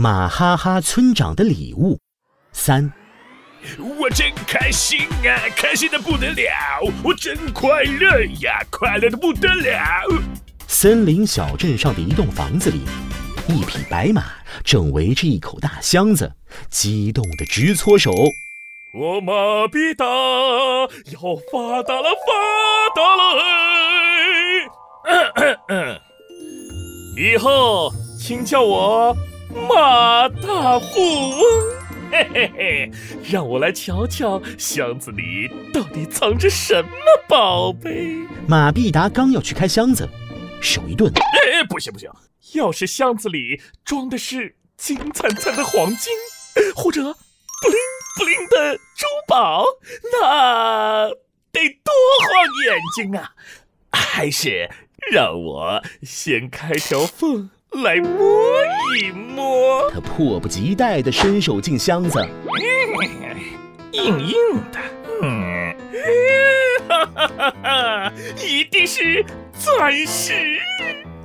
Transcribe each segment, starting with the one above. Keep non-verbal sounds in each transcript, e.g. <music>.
马哈哈村长的礼物三。我真开心啊，开心的不得了！我真快乐呀，快乐的不得了！森林小镇上的一栋房子里，一匹白马正围着一口大箱子，激动的直搓手。我马必达要发达了，发达了！<coughs> 以后请叫我马大富翁。嘿嘿嘿，让我来瞧瞧箱子里到底藏着什么宝贝。马必达刚要去开箱子，手一顿，哎，不行不行，要是箱子里装的是金灿灿的黄金，或者布灵布灵的珠宝，那得多晃眼睛啊！还是让我先开条缝。来摸一摸，他迫不及待地伸手进箱子，硬硬的，嗯，哈哈哈哈一定是钻石。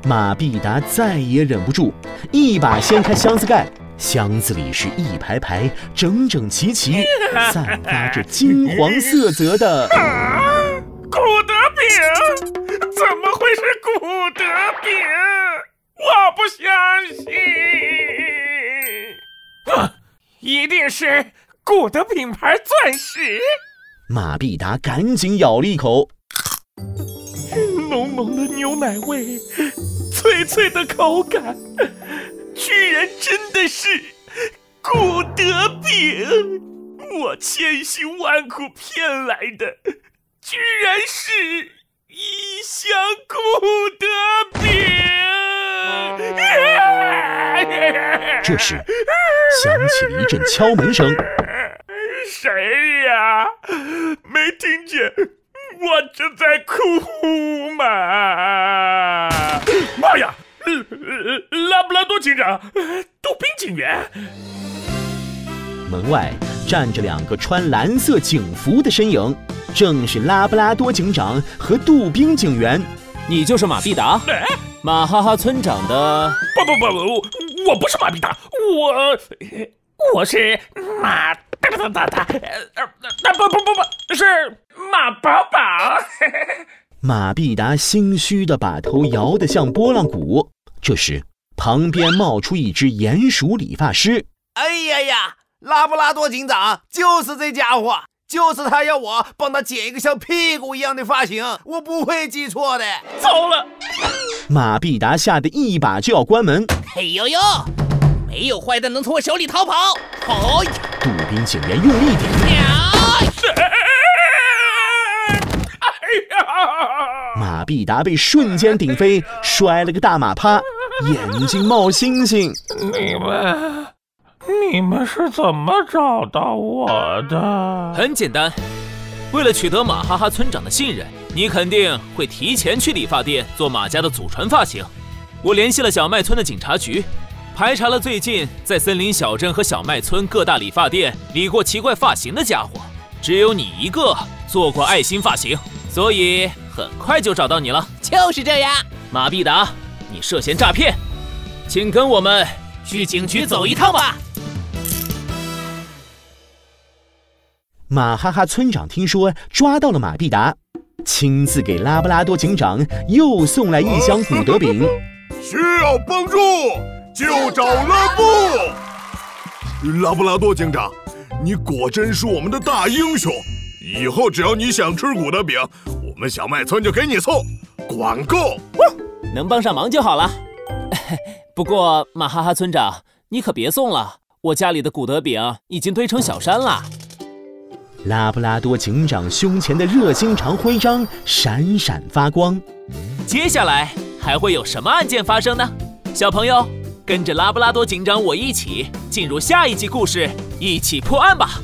马必达再也忍不住，一把掀开箱子盖，箱子里是一排排整整齐齐、<laughs> 散发着金黄色泽的 <laughs> 啊古德饼，怎么会是古德饼？我不相信！啊，一定是古德品牌钻石。马必达赶紧咬了一口，浓浓的牛奶味，脆脆的口感，居然真的是古德饼！我千辛万苦骗来的，居然是一箱古德这时，响起了一阵敲门声。谁呀？没听见？我正在哭嘛！妈呀！拉布拉多警长，杜宾警员。门外站着两个穿蓝色警服的身影，正是拉布拉多警长和杜宾警员。你就是马必达？马哈哈村长的不不不不，我不是马必达，我我是马哒哒哒哒，呃，不不不不，是马宝宝。<laughs> 马必达心虚的把头摇得像拨浪鼓。这时，旁边冒出一只鼹鼠理发师。哎呀呀，拉布拉多警长就是这家伙。就是他要我帮他剪一个像屁股一样的发型，我不会记错的。糟了！马必达吓得一把就要关门。嘿呦呦，没有坏蛋能从我手里逃跑！好呀！杜宾警员用力点。哎呀！马必达被瞬间顶飞，摔了个大马趴，眼睛冒星星。你们。你们是怎么找到我的？很简单，为了取得马哈哈村长的信任，你肯定会提前去理发店做马家的祖传发型。我联系了小麦村的警察局，排查了最近在森林小镇和小麦村各大理发店理过奇怪发型的家伙，只有你一个做过爱心发型，所以很快就找到你了。就是这样，马必达，你涉嫌诈骗，请跟我们去警局走一趟吧。马哈哈村长听说抓到了马必达，亲自给拉布拉多警长又送来一箱古德饼。需要帮助就找拉布。拉布拉多警长，你果真是我们的大英雄！以后只要你想吃古德饼，我们小麦村就给你送，管够。能帮上忙就好了。<laughs> 不过马哈哈村长，你可别送了，我家里的古德饼已经堆成小山了。拉布拉多警长胸前的热心肠徽章闪闪发光。接下来还会有什么案件发生呢？小朋友，跟着拉布拉多警长我一起进入下一集故事，一起破案吧！